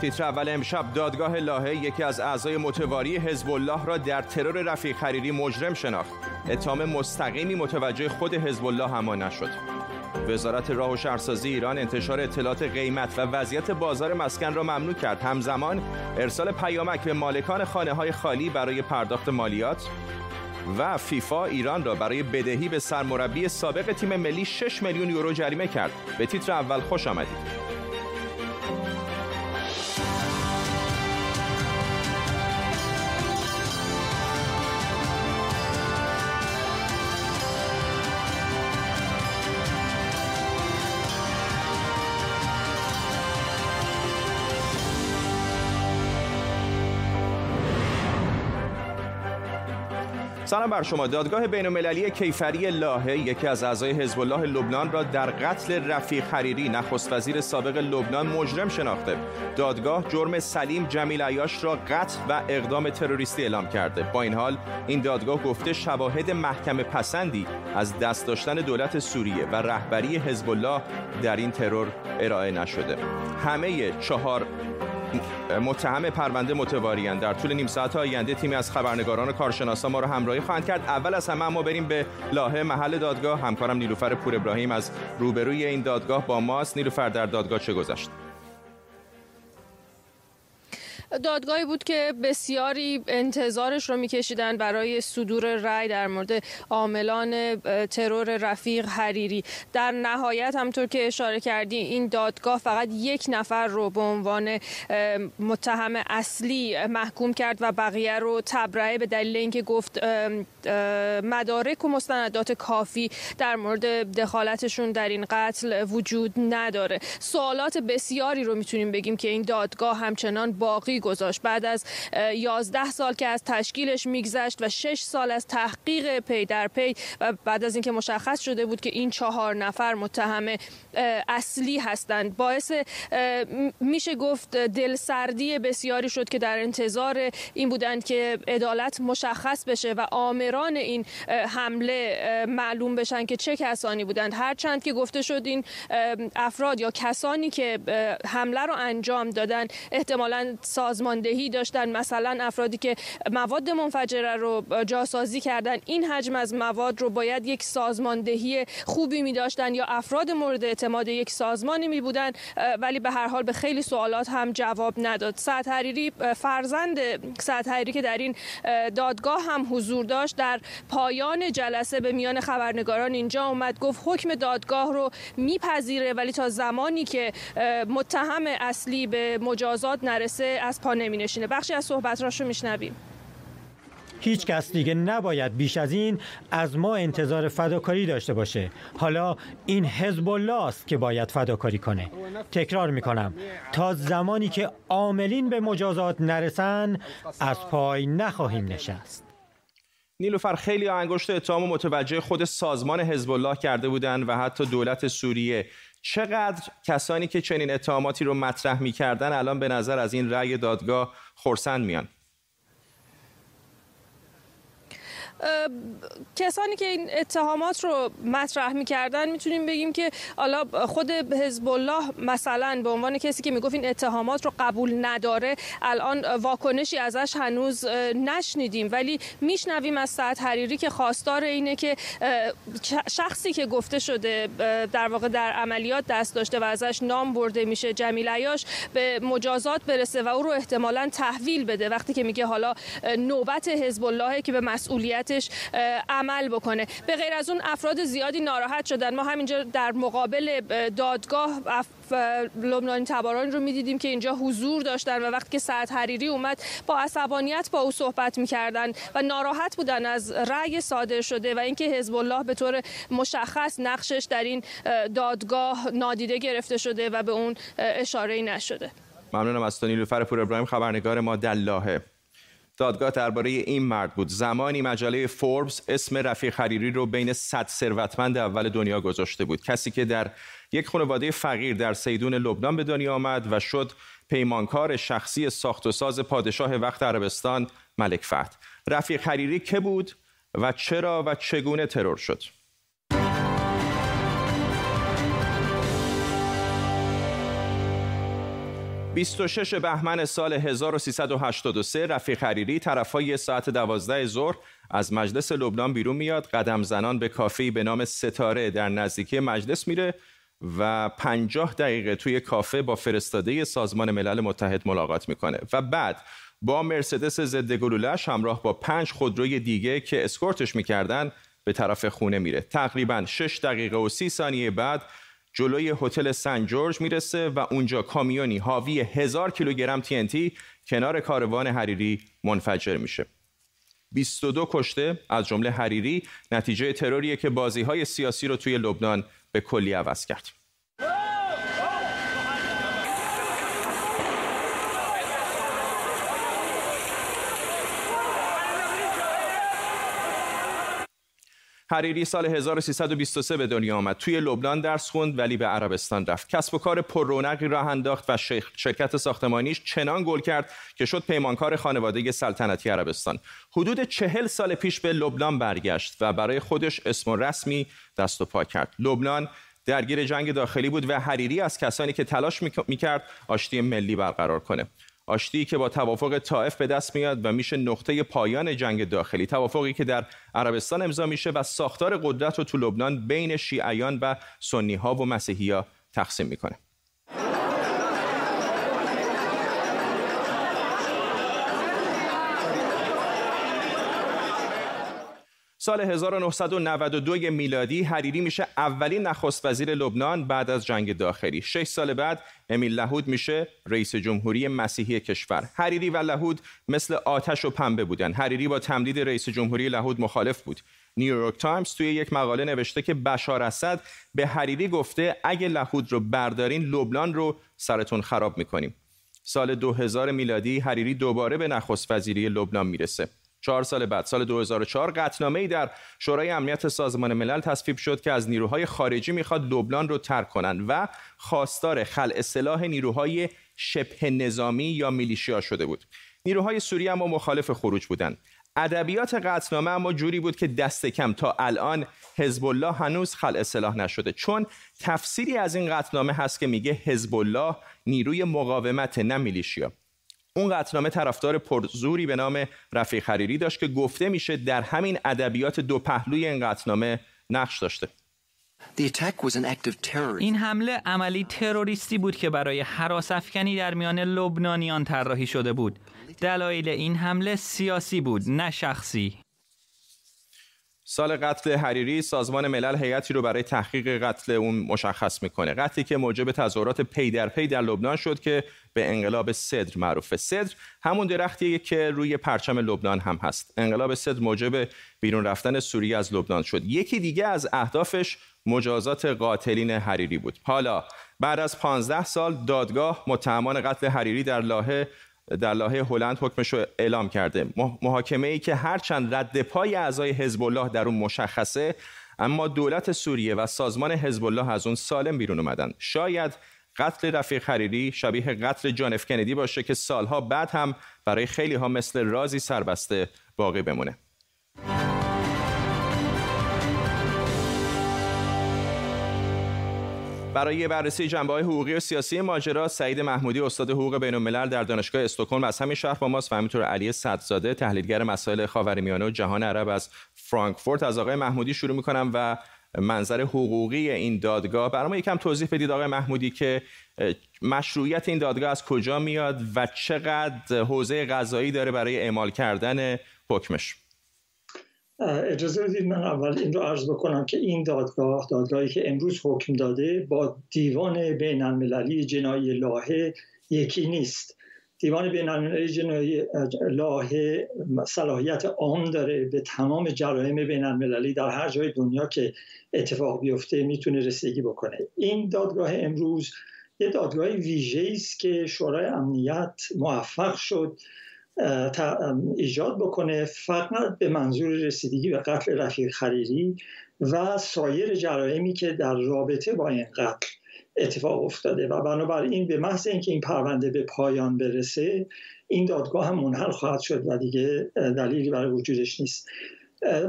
تیتر اول امشب دادگاه لاهه یکی از اعضای متواری حزب الله را در ترور رفیق خریری مجرم شناخت. اتهام مستقیمی متوجه خود حزب الله اما نشد. وزارت راه و شهرسازی ایران انتشار اطلاعات قیمت و وضعیت بازار مسکن را ممنوع کرد. همزمان ارسال پیامک به مالکان خانه های خالی برای پرداخت مالیات و فیفا ایران را برای بدهی به سرمربی سابق تیم ملی 6 میلیون یورو جریمه کرد. به تیتر اول خوش آمدید. سلام بر شما. دادگاه بین المللی کیفری لاهه یکی از اعضای حزب الله لبنان را در قتل رفیق حریری نخست وزیر سابق لبنان مجرم شناخته. دادگاه جرم سلیم جمیل عیاش را قتل و اقدام تروریستی اعلام کرده. با این حال این دادگاه گفته شواهد محکم پسندی از دست داشتن دولت سوریه و رهبری حزب الله در این ترور ارائه نشده. همه چهار متهم پرونده متواریان در طول نیم ساعت آینده تیمی از خبرنگاران و کارشناسان ما رو همراهی خواهند کرد. اول از همه ما بریم به لاهه محل دادگاه. همکارم نیلوفر پور ابراهیم از روبروی این دادگاه با ماست. نیلوفر در دادگاه چه گذشت؟ دادگاهی بود که بسیاری انتظارش رو میکشیدن برای صدور رأی در مورد عاملان ترور رفیق حریری. در نهایت همطور که اشاره کردی این دادگاه فقط یک نفر رو به عنوان متهم اصلی محکوم کرد و بقیه رو تبرئه به دلیل اینکه گفت مدارک و مستندات کافی در مورد دخالتشون در این قتل وجود نداره. سوالات بسیاری رو می‌تونیم بگیم که این دادگاه همچنان باقی گذاشت. بعد از 11 سال که از تشکیلش میگذشت و 6 سال از تحقیق پی در پی و بعد از اینکه مشخص شده بود که این چهار نفر متهم اصلی هستند باعث میشه گفت دلسردی بسیاری شد که در انتظار این بودند که عدالت مشخص بشه و آمران این حمله معلوم بشن که چه کسانی بودند. هرچند که گفته شد این افراد یا کسانی که حمله رو انجام دادن احتمالا سازماندهی داشتن مثلا افرادی که مواد منفجره رو جاسازی کردن این حجم از مواد رو باید یک سازماندهی خوبی می داشتن یا افراد مورد اعتماد یک سازمانی می بودن ولی به هر حال به خیلی سوالات هم جواب نداد. سعد حریری فرزند سعد حریری که در این دادگاه هم حضور داشت در پایان جلسه به میان خبرنگاران اینجا اومد گفت حکم دادگاه رو میپذیره ولی تا زمانی که متهم اصلی به مجازات نرسه پا نمی نشینه بخشی از صحبت راشو میشنویم. هیچ کس دیگه نباید بیش از این از ما انتظار فداکاری داشته باشه. حالا این حزب الله است که باید فداکاری کنه. تکرار می‌کنم. تا زمانی که عاملین به مجازات نرسن از پای نخواهیم نشست. نیلوفر خیلی انگشت اتهام متوجه خود سازمان حزب الله کرده بودند و حتی دولت سوریه. چقدر کسانی که چنین اتهاماتی رو مطرح می‌کردن الان به نظر از این رأی دادگاه خورسند میان؟ کسانی که این اتهامات رو مطرح می‌کردن می‌تونیم بگیم که حالا خود حزب الله مثلا به عنوان کسی که می‌گفت این اتهامات رو قبول نداره الان واکنشی ازش هنوز نشنیدیم. ولی میشنویم از سعد حریری که خواستار اینه که شخصی که گفته شده در واقع در عملیات دست داشته و ازش نام برده میشه جمیل عیاش به مجازات برسه و او رو احتمالا تحویل بده. وقتی که میگه حالا نوبت حزب الله که به مسئولیت عمل بکنه. به غیر از اون افراد زیادی ناراحت شدن. ما همینجا در مقابل دادگاه لبنانی تباران رو می‌دیدیم که اینجا حضور داشتن و وقتی که سعد حریری اومد با عصبانیت با او صحبت می‌کردن و ناراحت بودن از رأی صادر شده و اینکه حزب الله به طور مشخص نقشش در این دادگاه نادیده گرفته شده و به اون اشاره نشده. ممنونم از تو نیلوفر پور ابراهیم خبرنگار ما دلاهه. دادگاه درباره این مرد بود. زمانی مجله فوربس اسم رفیق خریری رو بین صد ثروتمند اول دنیا گذاشته بود. کسی که در یک خانواده فقیر در سیدون لبنان به دنیا آمد و شد پیمانکار شخصی ساخت و ساز پادشاه وقت عربستان ملک فهد. رفیق خریری که بود و چرا و چگونه ترور شد؟ 26 بهمن سال 1383 رفیق حریری طرفای ساعت 12 ظهر از مجلس لبنان بیرون میاد. قدم زنان به کافه به نام ستاره در نزدیکی مجلس میره و 50 دقیقه توی کافه با فرستاده سازمان ملل متحد ملاقات می‌کنه. و بعد با مرسدس ضد گلولش همراه با پنج خودروی دیگه که اسکورتش می‌کردن به طرف خونه میره. تقریبا 6 دقیقه و 30 ثانیه بعد جلوی هتل سن جورج می‌رسه و اونجا کامیونی حاوی هزار کیلوگرم TNT کنار کاروان حریری منفجر میشه. 22 کشته از جمله حریری نتیجه تروریه که بازی های سیاسی رو توی لبنان به کلی عوض کرد. حریری سال 1323 به دنیا آمد. توی لبنان درس خوند ولی به عربستان رفت. کسب و کار پر رونقی راه انداخت و شرکت ساختمانیش چنان گل کرد که شد پیمانکار خانواده سلطنتی عربستان. حدود چهل سال پیش به لبنان برگشت و برای خودش اسم و رسمی دست و پا کرد. لبنان درگیر جنگ داخلی بود و حریری از کسانی که تلاش می‌کرد آشتی ملی برقرار کنه. آشتی که با توافق طائف به دست میاد و میشه نقطه پایان جنگ داخلی. توافقی که در عربستان امضا میشه و ساختار قدرت رو تو لبنان بین شیعیان و سنی ها و مسیحی ها تقسیم می‌کنه. سال 1992 میلادی حریری میشه اولین نخست وزیر لبنان بعد از جنگ داخلی. شش سال بعد امیل لهود میشه رئیس جمهوری مسیحی کشور. حریری و لهود مثل آتش و پنبه بودن. حریری با تمدید رئیس جمهوری لهود مخالف بود. نیویورک تایمز توی یک مقاله نوشته که بشار اسد به حریری گفته اگه لهود رو بردارین لبنان رو سرتون خراب می‌کنیم. سال 2000 میلادی حریری دوباره به نخست وزیری لبنان می‌رسه. چهار سال بعد سال 2004 قطنامه ای در شورای امنیت سازمان ملل تصویب شد که از نیروهای خارجی می‌خواد لبنان رو ترک کنند و خواستار خلع سلاح نیروهای شبه نظامی یا میلیشیا شده بود. نیروهای سوریه اما مخالف خروج بودند ادبیات قطنامه اما جوری بود که دست کم تا الان حزب الله هنوز خلع سلاح نشده. چون تفسیری از این قطنامه هست که میگه حزب الله نیروی مقاومت نه میلیشیا. اون قطنامه طرفدار پرزوری به نام رفیق حریری داشت که گفته میشه در همین ادبیات دو پهلوی این قطنامه نقش داشته این حمله عملی تروریستی بود که برای حراس افکنی در میان لبنانیان طراحی شده بود. دلایل این حمله سیاسی بود نه شخصی. سال قتل حریری سازمان ملل هیئتی رو برای تحقیق قتل اون مشخص می‌کنه. قتلی که موجب تظاهرات پی در پی در لبنان شد که به انقلاب صدر معروفه. صدر همون درختیه که روی پرچم لبنان هم هست. انقلاب صدر موجب بیرون رفتن سوریه از لبنان شد. یکی دیگه از اهدافش مجازات قاتلین حریری بود. حالا بعد از 15 سال دادگاه متهمان قتل حریری در لاهه در لاهه هلند حکمش رو اعلام کرده. محاکمه ای که هرچند رد پای اعضای حزب الله در اون مشخصه اما دولت سوریه و سازمان حزب الله از اون سالم بیرون اومدن. شاید قتل رفیق حریری شبیه قتل جان اف کندی باشه که سالها بعد هم برای خیلی ها مثل رازی سربسته باقی بمونه. برای بررسی جنبه های حقوقی و سیاسی ماجرا سعید محمودی استاد حقوق بین الملل در دانشگاه استکهلم از همین شهر با ماست و همینطور علی صدزاده تحلیلگر مسائل خاورمیانه و جهان عرب از فرانکفورت. از آقای محمودی شروع می‌کنم و منظر حقوقی این دادگاه. برای ما یکم توضیح بدید آقای محمودی که مشروعیت این دادگاه از کجا میاد و چقدر حوزه قضایی داره برای اعمال کردن حکمش؟ اجازه بدید من اول این رو عرض بکنم که این دادگاه دادگاهی که امروز حکم داده با دیوان بین المللی جنایی لاهه یکی نیست. دیوان بین المللی جنایی لاهه صلاحیت عام داره به تمام جرایم بین المللی در هر جای دنیا که اتفاق بیفته می‌تونه رسیدگی بکنه. این دادگاه امروز یه دادگاه ویژه است که شورای امنیت موفق شد. ایجاد بکنه. فقط به منظور رسیدگی به قتل رفیق خریری و سایر جرائمی که در رابطه با این قتل اتفاق افتاده. و بنابراین به محض اینکه این پرونده به پایان برسه این دادگاه هم منحل خواهد شد و دیگه دلیلی برای وجودش نیست.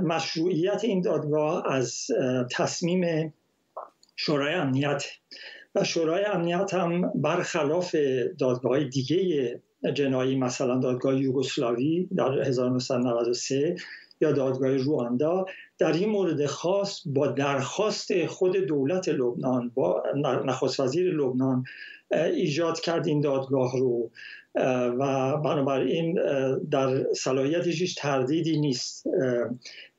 مشروعیت این دادگاه از تصمیم شورای امنیت. و شورای امنیت هم برخلاف دادگاه دیگه جنایی مثلا دادگاه یوگسلاوی در 1993 یا دادگاه رواندا در این مورد خاص با درخواست خود دولت لبنان با نخست وزیر لبنان ایجاد کرد این دادگاه رو. و بنابراین در صلاحیتش هیچ تردیدی نیست.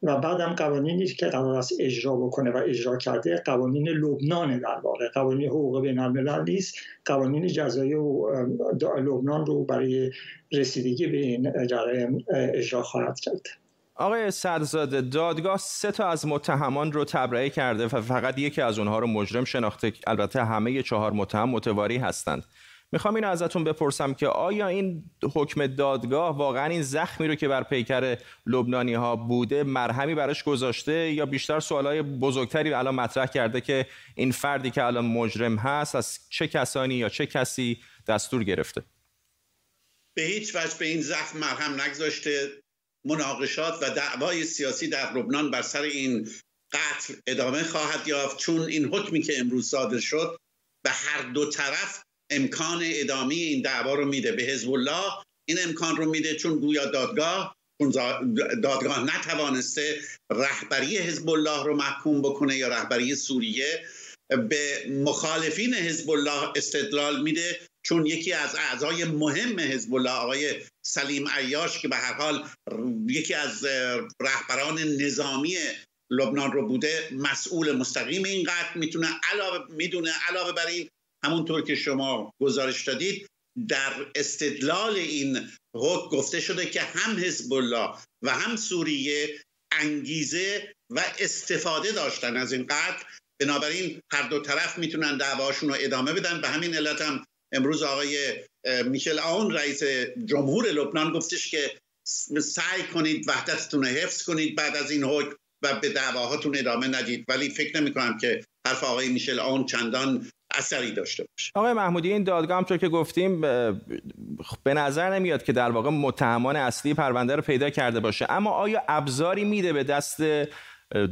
و بعدم قوانینی که قرار است اجرا بکنه و اجرا کرده قوانین لبنان در واقع. قوانین حقوق بین الملل نیست. قوانین جزایی و لبنان رو برای رسیدگی به این جرایم اجرا خواهد کرد. آقای سرزاده دادگاه سه تا از متهمان رو تبرئه کرده و فقط یکی از اونها رو مجرم شناخته. البته همه چهار متهم متواری هستند. می‌خوام اینو ازتون بپرسم که آیا این حکم دادگاه واقعا این زخمی رو که بر پیکر لبنانی ها بوده مرهمی براش گذاشته یا بیشتر سوالای بزرگتری الان مطرح کرده که این فردی که الان مجرم هست از چه کسانی یا چه کسی دستور گرفته؟ به هیچ وجه به این زخم مرهم نگذاشته. مناقشات و دعوای سیاسی در لبنان بر سر این قتل ادامه خواهد یافت. چون این حکمی که امروز صادر شد به هر دو طرف امکان ادامه این دعوا رو میده به حزب الله این امکان رو میده چون گویا دادگاه دادگاه نتوانسته رهبری حزب الله رو محکوم بکنه یا رهبری سوریه به مخالفین حزب الله استدلال میده. چون یکی از اعضای مهم حزب الله آقای سلیم عیاش که به هر حال یکی از رهبران نظامی لبنان رو بوده مسئول مستقیم این قتل می‌تونه علاوه می‌دونه علاوه بر این همونطور که شما گزارش دادید در استدلال این حکم گفته شده که هم حزب الله و هم سوریه انگیزه و استفاده داشتن از این قتل. بنابراین هر دو طرف می‌تونن دعواشون رو ادامه بدن. به همین علت هم امروز آقای میشل آون رئیس جمهور لبنان گفتش که سعی کنید وحدتتون رو حفظ کنید بعد از این حکم و به دعواهاتون ادامه ندید. ولی فکر نمی کنم که حرف آقای میشل آون چندان اثری داشته باشه. آقای محمودی این دادگاه همطور که گفتیم به نظر نمیاد که در واقع متهمان اصلی پرونده رو پیدا کرده باشه. اما آیا ابزاری میده به دست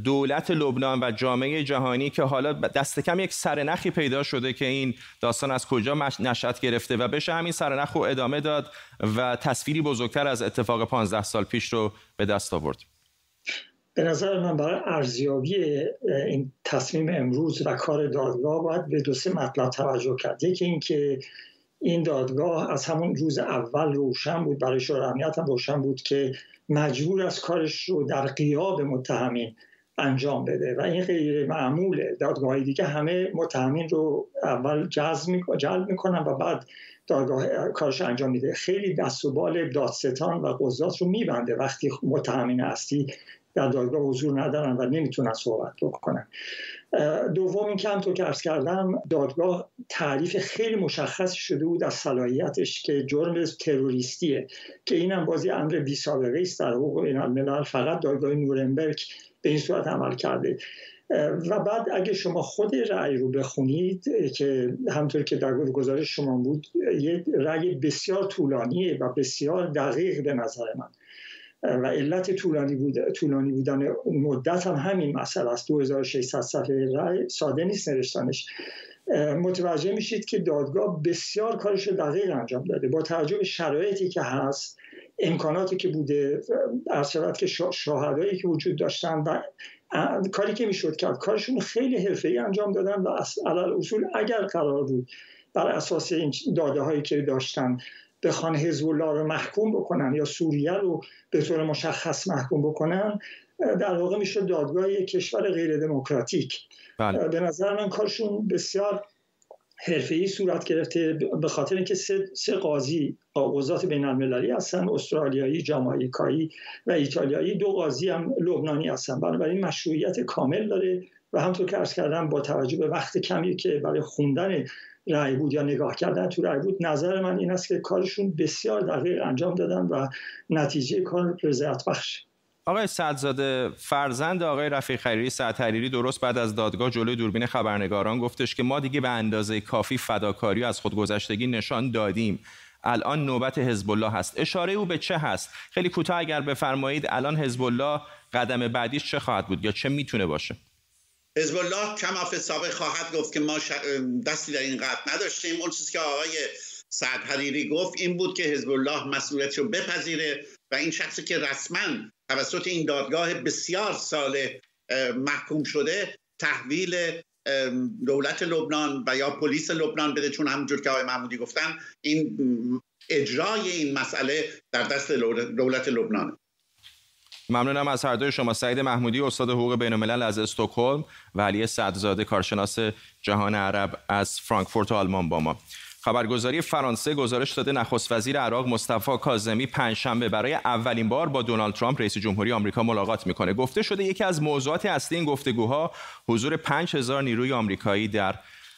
دولت لبنان و جامعه جهانی که حالا دست کم یک سرنخی پیدا شده که این داستان از کجا نشأت گرفته و بشه همین سرنخ رو ادامه داد و تصویری بزرگتر از اتفاق 15 سال پیش رو به دست آورد؟ به نظر من برای ارزیابی این تصمیم امروز و کار دادگاه باید به دو سه مطلب توجه کرد. یکی اینکه این دادگاه از همون روز اول روشن بود برای شورای امنیت هم روشن بود که مجبور از کارش رو در قیاب متهمین انجام بده. و این غیر معموله. دادگاه دیگه همه متهمین رو اول جلب می‌کنن و بعد دادگاه کارش انجام میده. خیلی دست و بال دادستان و قضات رو میبنده. وقتی متهمین اصلی در دادگاه حضور ندارن و نمی‌تونن صحبت بکنن. دوم اینکه همطور که ارز کردم دادگاه تعریف خیلی مشخص شده بود از صلاحیتش که جرم تروریستیه که اینم بازی امر بی سابقه است در حقوق بین الملل فقط دادگاه نورنبرگ به این صورت عمل کرده. و بعد اگه شما خود رأی رو بخونید که همطور که در گزارش شما بود یه رأی بسیار طولانیه و بسیار دقیق به نظر من. و علت طولانی, بود، طولانی بودن مدت هم همین مسئله است. 2600 صفحه رای ساده نیست نوشتنش. متوجه میشید که دادگاه بسیار کارش دقیق انجام داده. با توجه شرایطی که هست امکاناتی که بوده ارشبت که شاهدایی که وجود داشتن و کاری که می‌شد کرد کارشون خیلی حرفه‌ای انجام دادن و علال اصول اگر قرار بود بر اساس این داده هایی که داشتن بخوان حزب الله رو محکوم بکنن یا سوریه رو به طور مشخص محکوم بکنن در واقع میشه دادگاه کشور غیر دموکراتیک. بله. به نظر من کارشون بسیار حرفه‌ای صورت گرفته به خاطر اینکه سه, سه قاضی قضات بین المللی هستن استرالیایی جامایکایی و ایتالیایی. دو قاضی هم لبنانی هستن. بنابراین مشروعیت کامل داره و همطور که ارز کردم با توجه به وقت کمی که برای خوندن رأی بود یا نگاه کردن تو رأی بود نظر من این است که کارشون بسیار دقیق انجام دادن و نتیجه کار رضایت بخش. آقای سعدزاده فرزند آقای رفیق خیری سعد درست بعد از دادگاه جلوی دوربین خبرنگاران گفتش که ما دیگه به اندازه کافی فداکاری از خودگذشتگی نشان دادیم. الان نوبت حزب الله هست. اشاره او به چه هست؟ خیلی کوتاه اگر بفرمایید الان حزب الله قدم بعدیش چه خواهد بود یا چه می‌تونه باشه؟ حزب الله کماف سابق خواهد گفت که ما دستی در این قتل نداشتیم. اون چیزی که آقای سعد حریری گفت این بود که حزب الله مسئولیت رو بپذیره و این شخصی که رسما توسط این دادگاه بسیار سال محکوم شده تحویل دولت لبنان و یا پلیس لبنان بده چون همونجور که آقای محمودی گفتن این اجرای این مسئله در دست دولت لبنان ممنونم از هر دوی شما. سعید محمودی استاد حقوق بین الملل از استکهلم و علی صدرزاده کارشناس جهان عرب از فرانکفورت آلمان با ما. خبرگزاری فرانسه گزارش داده نخست وزیر عراق مصطفی کاظمی پنجشنبه برای اولین بار با دونالد ترامپ رئیس جمهوری آمریکا ملاقات می‌کنه. گفته شده یکی از موضوعات اصلی این گفتگوها حضور 5000 نیروی آمریکایی در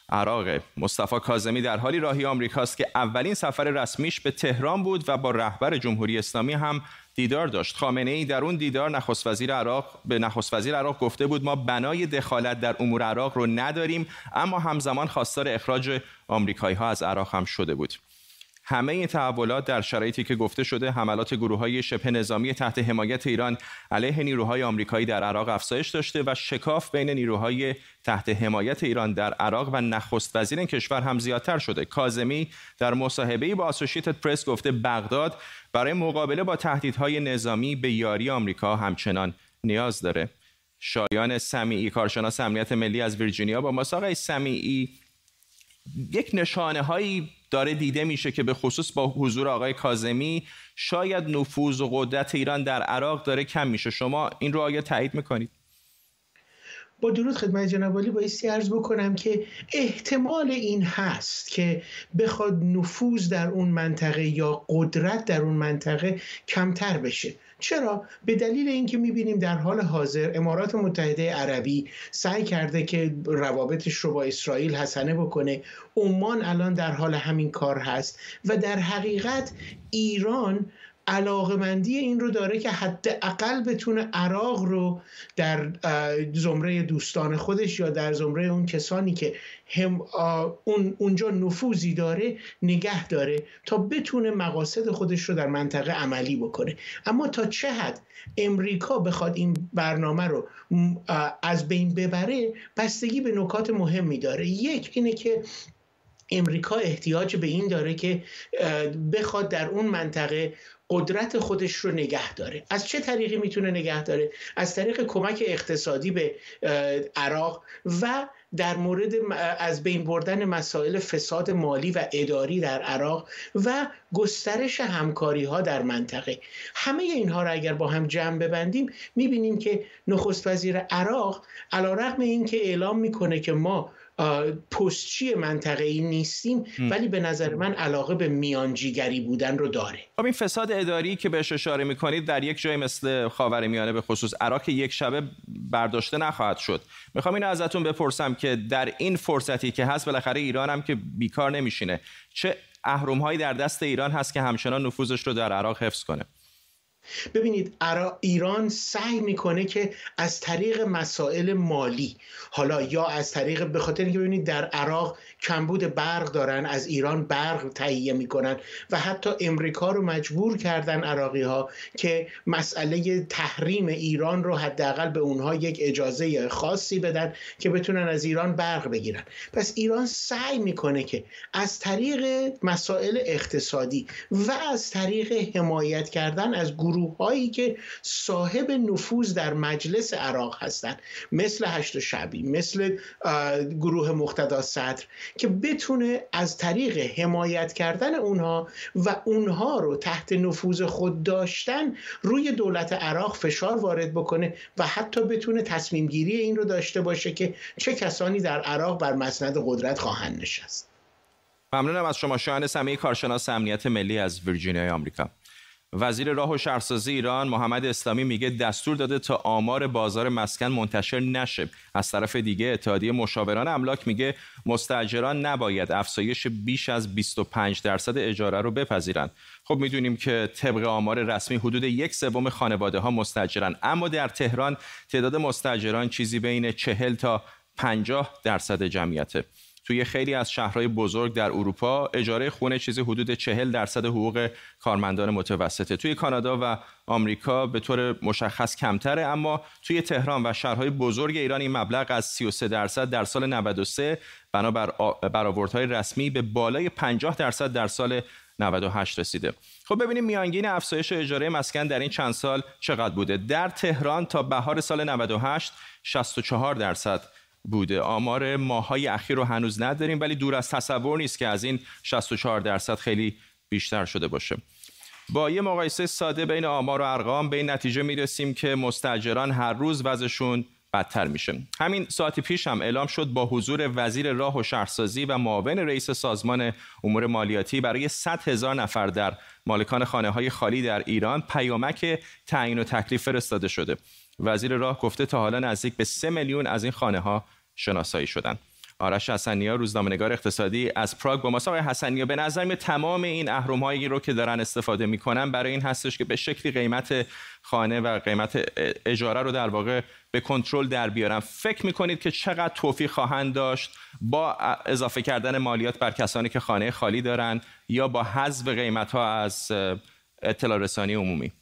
عراق. مصطفی کاظمی در حالی راهی آمریکاست که اولین سفر رسمیش به تهران بود و با رهبر جمهوری اسلامی هم دیدار داشت. خامنه ای در اون دیدار نخست وزیر عراق به نخست وزیر عراق گفته بود ما بنای دخالت در امور عراق رو نداریم اما همزمان خواستار اخراج آمریکایی ها از عراق هم شده بود. همه این تحولات در شرایطی که گفته شده حملات گروه های شبه نظامی تحت حمایت ایران علیه نیروهای آمریکایی در عراق افزایش داشته و شکاف بین نیروهای تحت حمایت ایران در عراق و نخست وزیر کشور هم زیادتر شده. کازمی در مصاحبه‌ای با اسوسییتد پرس گفته بغداد برای مقابله با تهدیدهای نظامی به یاری آمریکا همچنان نیاز داره. شایان سمیعی کارشناس امنیت ملی از ویرجینیا با مساقه سمیعی یک نشانه هایی داره دیده میشه که به خصوص با حضور آقای کازمی شاید نفوذ و قدرت ایران در عراق داره کم میشه. شما این رو آیا تایید می‌کنید؟ با درود خدمت جناب علی بایستی عرض بکنم که احتمال این هست که بخواد نفوذ در اون منطقه یا قدرت در اون منطقه کمتر بشه. چرا؟ به دلیل اینکه می‌بینیم در حال حاضر امارات متحده عربی سعی کرده که روابطش رو با اسرائیل حسنه بکنه عمان الان در حال همین کار هست و در حقیقت ایران علاقمندی این رو داره که حداقل بتونه عراق رو در زمره دوستان خودش یا در زمره اون کسانی که هم اون اونجا نفوذی داره نگه داره تا بتونه مقاصد خودش رو در منطقه عملی بکنه. اما تا چه حد امریکا بخواد این برنامه رو از بین ببره بستگی به نکات مهمی داره. یک اینه که امریکا احتیاج به این داره که بخواد در اون منطقه قدرت خودش رو نگه داره. از چه طریقی می‌تونه نگه داره؟ از طریق کمک اقتصادی به عراق و در مورد از بین بردن مسائل فساد مالی و اداری در عراق و گسترش همکاری ها در منطقه. همه اینها را اگر با هم جمع ببندیم می‌بینیم که نخست وزیر عراق علا رقم این که اعلام می‌کنه که ما پستچی منطقه ای نیستیم ولی به نظر من علاقه به میانجیگری بودن رو داره. خب این فساد اداری که بهش اشاره می‌کنید در یک جای مثل خاورمیانه به خصوص عراق یک شبه برداشته نخواهد شد. می‌خوام اینو ازتون بپرسم که در این فرصتی که هست بالاخره ایران هم که بیکار نمیشینه چه اهرم هایی در دست ایران هست که همچنان نفوذش رو در عراق حفظ کنه؟ ببینید ایران سعی می‌کنه که از طریق مسائل مالی حالا یا از طریق به خاطر اینکه ببینید در عراق کمبود برق دارن از ایران برق تهیه می‌کنن و حتی امریکا رو مجبور کردن عراقی ها که مسئله تحریم ایران رو حداقل به اونها یک اجازه خاصی بدن که بتونن از ایران برق بگیرن. پس ایران سعی می‌کنه که از طریق مسائل اقتصادی و از طریق حمایت کردن از گروه هایی که صاحب نفوذ در مجلس عراق هستند. مثل هشت شعبی مثل گروه مقتدا صدر که بتونه از طریق حمایت کردن اونها و اونها رو تحت نفوذ خود داشتن روی دولت عراق فشار وارد بکنه و حتی بتونه تصمیم گیری این رو داشته باشه که چه کسانی در عراق بر مسند قدرت خواهند نشست. ممنونم از شما شاهن سمیه کارشناس امنیت ملی از ویرجینیا آمریکا. وزیر راه و شهرسازی ایران محمد اسلامی میگه دستور داده تا آمار بازار مسکن منتشر نشه. از طرف دیگه اتحادیه مشاوران املاک میگه مستاجران نباید افزایش بیش از 25 درصد اجاره رو بپذیرند. خب می‌دونیم که طبق آمار رسمی حدود یک سوم خانواده ها اما در تهران تعداد مستاجران چیزی بین 40 تا 50 درصد جمعیته. توی خیلی از شهرهای بزرگ در اروپا اجاره خونه چیزی حدود 40 درصد حقوق کارمندان متوسطه. توی کانادا و آمریکا به طور مشخص کمتره اما توی تهران و شهرهای بزرگ ایران این مبلغ از 33 درصد در سال 93 بنابر برآوردهای رسمی به بالای 50 درصد در سال 98 رسیده. خب ببینیم میانگین افزایش اجاره مسکن در این چند سال چقدر بوده. در تهران تا بهار سال 98 64 درصد بوده. آمار ماهای اخیر رو هنوز نداریم ولی دور از تصور نیست که از این 64 درصد خیلی بیشتر شده باشه. با یه مقایسه ساده بین آمار و ارقام به این نتیجه می‌رسیم که مستجران هر روز وضعشون بدتر میشه. همین ساعتی پیش هم اعلام شد با حضور وزیر راه و شهرسازی و معاون رئیس سازمان امور مالیاتی برای 100 هزار نفر در مالکان خانه های خالی در ایران پیامک تعیین و تکلیف فرستاده شده. وزیر راه گفته تا حالا نزدیک به 3 میلیون از این خانه ها شناسایی شدند آرش حسنیا روزنامه‌نگار اقتصادی از پراگ با ماست آقای حسنیا به نظر می تمام این اهرم هایی رو که دارن استفاده می‌کنن برای این هستش که به شکلی قیمت خانه و قیمت اجاره رو در واقع به کنترل در بیارن. فکر می‌کنید که چقدر توفیق خواهند داشت با اضافه کردن مالیات بر کسانی که خانه خالی دارن یا با حذف قیمت ها از اطلاع رسانی عمومی؟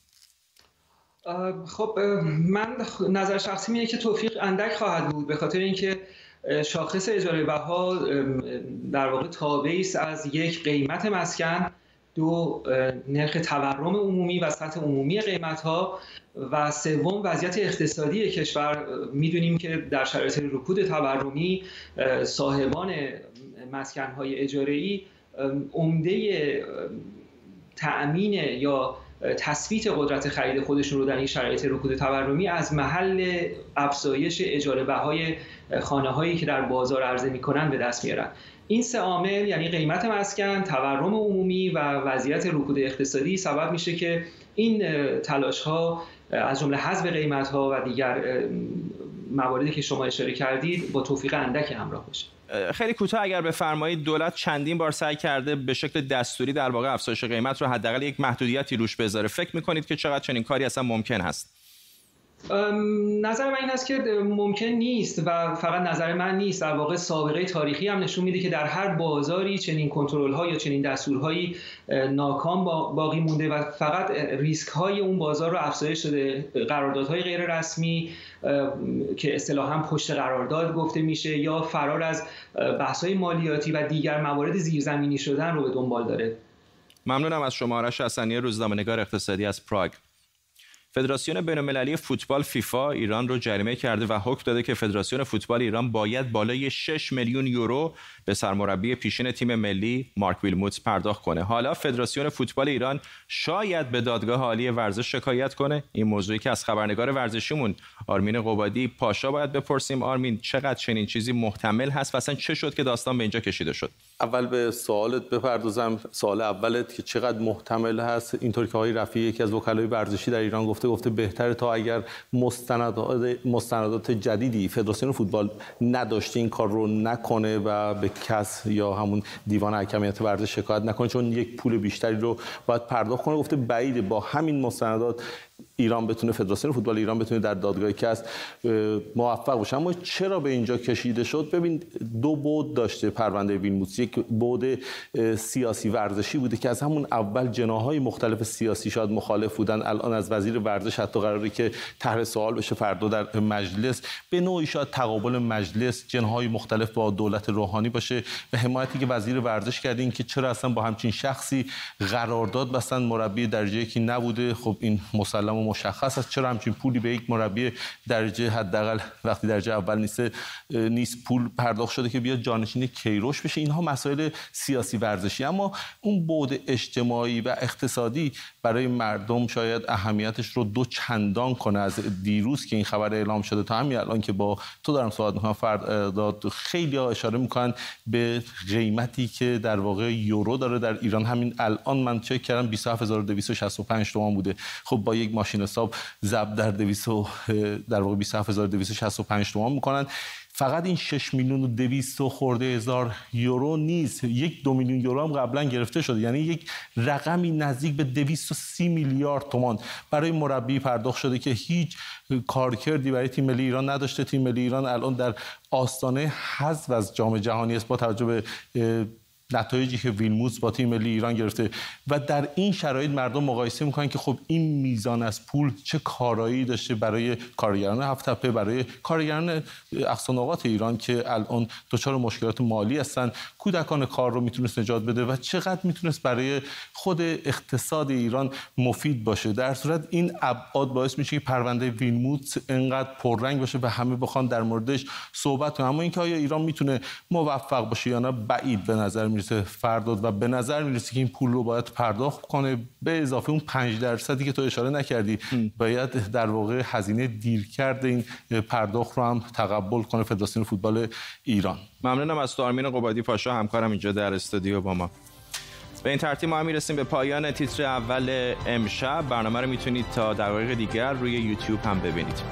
خب من نظر شخصی اینه که توفیق اندک خواهد بود به خاطر اینکه شاخص اجاره بها در واقع تابعی است از یک قیمت مسکن دو نرخ تورم عمومی و سطح عمومی قیمت ها و سوم وضعیت اقتصادی کشور. می‌دونیم که در شرایط رکود تورمی صاحبان مسکن های اجاره ای عمده تأمین یا تثبیت قدرت خرید خودشون رو در این شرایط رکود تورمی از محل افزایش اجاره بهای خانه هایی که در بازار عرضه می‌کنن به دست میارن. این سه عامل یعنی قیمت مسکن، تورم عمومی و وضعیت رکود اقتصادی سبب میشه که این تلاش ها از جمله حذف قیمت ها و دیگر مواردی که شما اشاره کردید با توفیق اندک همراه باشه. خیلی کوتاه اگر بفرمایید دولت چندین بار سعی کرده به شکل دستوری در واقع افزایش قیمت رو حداقل یک محدودیتی روش بذاره. فکر می‌کنید که چقدر چنین کاری اصلا ممکن هست؟ نظر من این است که ممکن نیست و فقط نظر من نیست. در واقع سابقه تاریخی هم نشون میده که در هر بازاری چنین کنترل ها یا چنین دستورهایی ناکام باقی مونده و فقط ریسک های اون بازار رو افزایش شده قراردادهای غیر رسمی که اصطلاحا پشت قرارداد گفته میشه یا فرار از بحث های مالیاتی و دیگر موارد زیرزمینی شدن رو به دنبال داره. ممنونم از شما آرش حسنی روزنامه‌نگار اقتصادی از پراگ. فدراسیون بین‌المللی فوتبال فیفا ایران رو جریمه کرده و حکم داده که فدراسیون فوتبال ایران باید بالای 6 میلیون یورو به سرمربی پیشین تیم ملی مارک ویلموتس پرداخت کنه. حالا فدراسیون فوتبال ایران شاید به دادگاه عالی ورزش شکایت کنه. این موضوعی که از خبرنگار ورزشیمون آرمین قبادی پاشا باید بپرسیم. آرمین چقدر چنین چیزی محتمل هست و اصلا چه شد که داستان به اینجا کشیده شد؟ اول به سوالت بپردازم. سوال اولت که چقدر محتمل هست؟ اینطور که آقای رفیعی یکی از وکلای ورزشی در ایران گفته گفته بهتره تا اگر مستندات مستندات جدیدی فدراسیون فوتبال نداشته این کار رو نکنه و به کس یا همون دیوان حکمیت ورزش شکایت نکنه چون یک پول بیشتری رو باید پرداخت کنه. گفته بعید با همین مستندات ایران بتونه فدراسیون فوتبال ایران بتونه در دادگاهی که موفق باشه. اما چرا به اینجا کشیده شد؟ ببین دو بود داشته پرونده ویلموتس یک بود سیاسی ورزشی بوده که از همون اول جناهای مختلف سیاسی شاید مخالف بودن. الان از وزیر ورزش حتی قراره که طرح سوال بشه فردا در مجلس. به نوعی شاید تقابل مجلس جناهای مختلف با دولت روحانی باشه. و حمایتی که وزیر ورزش کرده این که چرا اصلا با همچین شخصی قرارداد بستن مربی درجه که نبوده. خب این مسلم مشخص است. چرا همچین پولی به یک مربی درجه حداقل وقتی درجه اول نیست نیست پول پرداخت شده که بیاد جانشین کیروش بشه؟ اینها مسائل سیاسی ورزشی. اما اون بود اجتماعی و اقتصادی برای مردم شاید اهمیتش رو دو چندان کنه از دیروز که این خبر اعلام شده تا همین الان که با تو دارم صحبت می‌کنم فرد خیلی ها اشاره می‌کنن به قیمتی که در واقع یورو داره در ایران. همین الان من چک کردم 27265 تومان بوده. خب با یک ماشین حساب ضرب در 200 در واقع 27265 تومان می‌کنن. فقط این 6 میلیون و 200 خورده هزار یورو نیست. یک دو میلیون یورو هم قبلا گرفته شده. یعنی یک رقمی نزدیک به 230 میلیارد تومان برای مربی پرداخت شده که هیچ کارکردی برای تیم ملی ایران نداشته. تیم ملی ایران الان در آستانه حذف از جام جهانی است. با توجه به نتایجی که ویلموس با تیم ملی ایران گرفته. و در این شرایط مردم مقایسه می‌کنن که خب این میزان از پول چه کارایی داشته برای کارگران هفت تپه برای کارگران اقصانقات ایران که الان دچار مشکلات مالی هستن. کودکان کار رو می‌تونست نجات بده و چقدر می‌تونست برای خود اقتصاد ایران مفید باشه. در صورت این ابعاد باعث میشه که پرونده ویلموت انقدر پررنگ باشه و همه بخوان در موردش صحبت کنن. اما اینکه آیا ایران می‌تونه موفق باشه یا نه بعید به نظر می‌رسه فرداد و به نظر می‌رسه که این پول رو باید پرداخت کنه به اضافه اون 5 درصدی که تو اشاره نکردی. باید در واقع هزینه دیر کرده این پرداخت رو هم تقبل کنه فدراسیون فوتبال ایران. ممنونم از تو آرمین قبادی پاشا همکارم اینجا در استودیو با ما. به این ترتیب ما می‌رسیم به پایان تیتر اول امشب. برنامه رو می‌تونید تا دقایق دیگر روی یوتیوب هم ببینید.